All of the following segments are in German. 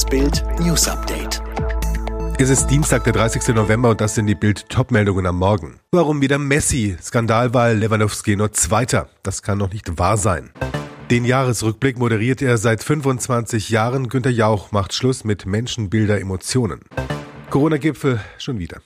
Das Bild News Update. Es ist Dienstag, der 30. November und das sind die Bild-Top-Meldungen am Morgen. Warum wieder Messi? Skandalwahl Lewandowski nur Zweiter. Das kann noch nicht wahr sein. Den Jahresrückblick moderiert er seit 25 Jahren. Günter Jauch macht Schluss mit Menschenbilder Emotionen. Corona-Gipfel schon wieder.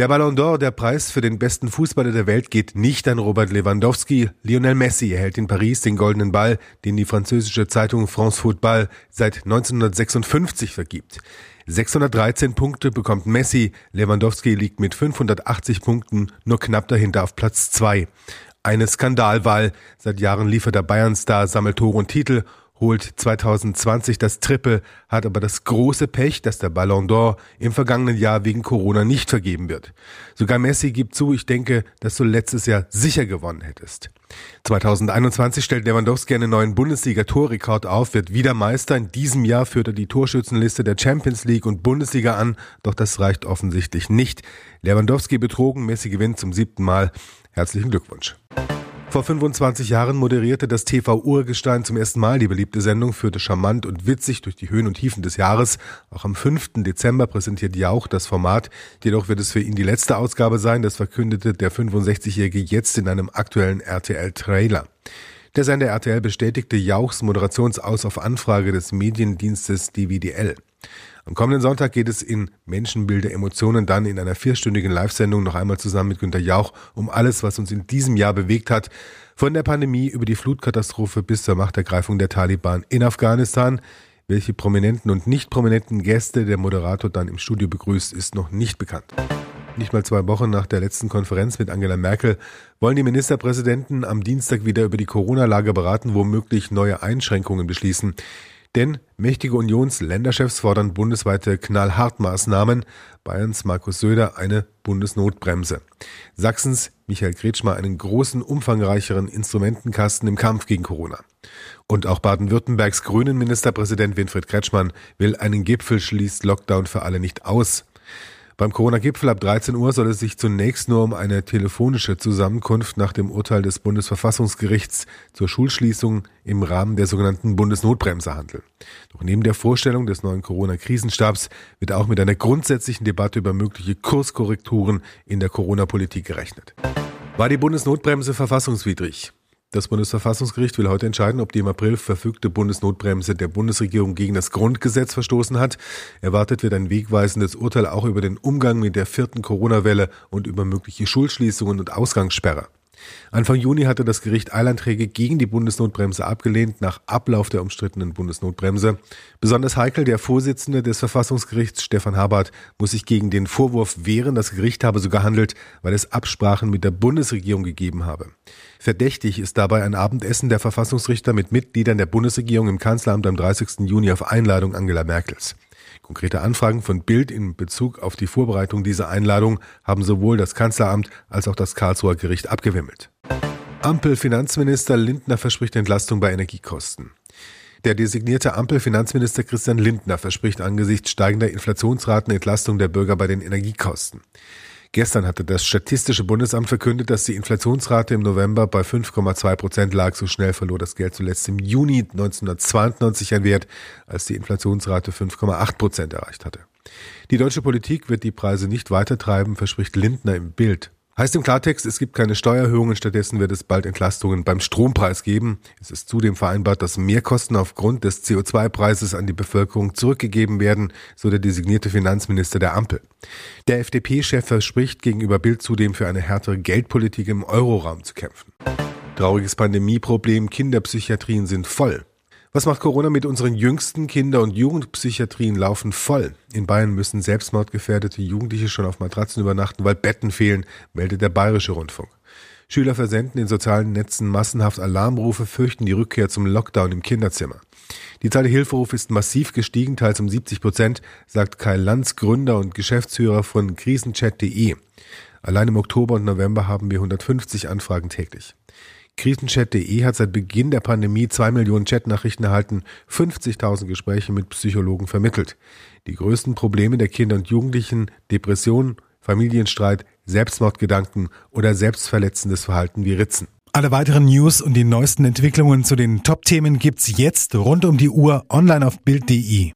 Der Ballon d'Or, der Preis für den besten Fußballer der Welt, geht nicht an Robert Lewandowski. Lionel Messi erhält in Paris den goldenen Ball, den die französische Zeitung France Football seit 1956 vergibt. 613 Punkte bekommt Messi, Lewandowski liegt mit 580 Punkten nur knapp dahinter auf Platz 2. Eine Skandalwahl. Seit Jahren liefert der Bayern-Star, sammelt Tore und Titel holt 2020 das Triple, hat aber das große Pech, dass der Ballon d'Or im vergangenen Jahr wegen Corona nicht vergeben wird. Sogar Messi gibt zu, ich denke, dass du letztes Jahr sicher gewonnen hättest. 2021 stellt Lewandowski einen neuen Bundesliga-Torrekord auf, wird wieder Meister. In diesem Jahr führt er die Torschützenliste der Champions League und Bundesliga an, doch das reicht offensichtlich nicht. Lewandowski betrogen, Messi gewinnt zum siebten Mal. Herzlichen Glückwunsch. Vor 25 Jahren moderierte das TV-Urgestein zum ersten Mal die beliebte Sendung, führte charmant und witzig durch die Höhen und Tiefen des Jahres. Auch am 5. Dezember präsentiert Jauch das Format. Jedoch wird es für ihn die letzte Ausgabe sein, das verkündete der 65-Jährige jetzt in einem aktuellen RTL-Trailer. Der Sender RTL bestätigte Jauchs Moderationsaus auf Anfrage des Mediendienstes DVDL. Am kommenden Sonntag geht es in Menschenbilder, Emotionen dann in einer vierstündigen Live-Sendung noch einmal zusammen mit Günter Jauch um alles, was uns in diesem Jahr bewegt hat. Von der Pandemie über die Flutkatastrophe bis zur Machtergreifung der Taliban in Afghanistan. Welche prominenten und nicht prominenten Gäste der Moderator dann im Studio begrüßt, ist noch nicht bekannt. Nicht mal zwei Wochen nach der letzten Konferenz mit Angela Merkel wollen die Ministerpräsidenten am Dienstag wieder über die Corona-Lage beraten, womöglich neue Einschränkungen beschließen. Denn mächtige Unionsländerchefs fordern bundesweite Knallhartmaßnahmen. Bayerns Markus Söder eine Bundesnotbremse. Sachsens Michael Kretschmer einen großen, umfangreicheren Instrumentenkasten im Kampf gegen Corona. Und auch Baden-Württembergs Grünen Ministerpräsident Winfried Kretschmann will einen Gipfel schließt Lockdown für alle nicht aus. Beim Corona-Gipfel ab 13 Uhr soll es sich zunächst nur um eine telefonische Zusammenkunft nach dem Urteil des Bundesverfassungsgerichts zur Schulschließung im Rahmen der sogenannten Bundesnotbremse handeln. Doch neben der Vorstellung des neuen Corona-Krisenstabs wird auch mit einer grundsätzlichen Debatte über mögliche Kurskorrekturen in der Corona-Politik gerechnet. War die Bundesnotbremse verfassungswidrig? Das Bundesverfassungsgericht will heute entscheiden, ob die im April verfügte Bundesnotbremse der Bundesregierung gegen das Grundgesetz verstoßen hat. Erwartet wird ein wegweisendes Urteil auch über den Umgang mit der vierten Corona-Welle und über mögliche Schulschließungen und Ausgangssperre. Anfang Juni hatte das Gericht Eilanträge gegen die Bundesnotbremse abgelehnt nach Ablauf der umstrittenen Bundesnotbremse. Besonders heikel, der Vorsitzende des Verfassungsgerichts Stefan Habart muss sich gegen den Vorwurf wehren, das Gericht habe so gehandelt, weil es Absprachen mit der Bundesregierung gegeben habe. Verdächtig ist dabei ein Abendessen der Verfassungsrichter mit Mitgliedern der Bundesregierung im Kanzleramt am 30. Juni auf Einladung Angela Merkels. Konkrete Anfragen von Bild in Bezug auf die Vorbereitung dieser Einladung haben sowohl das Kanzleramt als auch das Karlsruher Gericht abgewimmelt. Ampel-Finanzminister Lindner verspricht Entlastung bei Energiekosten. Der designierte Ampel-Finanzminister Christian Lindner verspricht angesichts steigender Inflationsraten Entlastung der Bürger bei den Energiekosten. Gestern hatte das Statistische Bundesamt verkündet, dass die Inflationsrate im November bei 5,2 Prozent lag. So schnell verlor das Geld zuletzt im Juni 1992 ein Wert, als die Inflationsrate 5,8 Prozent erreicht hatte. Die deutsche Politik wird die Preise nicht weitertreiben, verspricht Lindner im Bild. Heißt im Klartext, es gibt keine Steuererhöhungen, stattdessen wird es bald Entlastungen beim Strompreis geben. Es ist zudem vereinbart, dass Mehrkosten aufgrund des CO2-Preises an die Bevölkerung zurückgegeben werden, so der designierte Finanzminister der Ampel. Der FDP-Chef verspricht gegenüber Bild zudem für eine härtere Geldpolitik im Euroraum zu kämpfen. Trauriges Pandemieproblem, Kinderpsychiatrien sind voll. Was macht Corona mit unseren jüngsten Kinder- und Jugendpsychiatrien laufen voll? In Bayern müssen selbstmordgefährdete Jugendliche schon auf Matratzen übernachten, weil Betten fehlen, meldet der Bayerische Rundfunk. Schüler versenden in sozialen Netzen massenhaft Alarmrufe, fürchten die Rückkehr zum Lockdown im Kinderzimmer. Die Zahl der Hilferufe ist massiv gestiegen, teils um 70 Prozent, sagt Kai Lanz, Gründer und Geschäftsführer von krisenchat.de. Allein im Oktober und November haben wir 150 Anfragen täglich. Krisenchat.de hat seit Beginn der Pandemie zwei Millionen Chatnachrichten erhalten, 50.000 Gespräche mit Psychologen vermittelt. Die größten Probleme der Kinder und Jugendlichen, Depressionen, Familienstreit, Selbstmordgedanken oder selbstverletzendes Verhalten wie Ritzen. Alle weiteren News und die neuesten Entwicklungen zu den Top-Themen gibt's jetzt rund um die Uhr online auf Bild.de.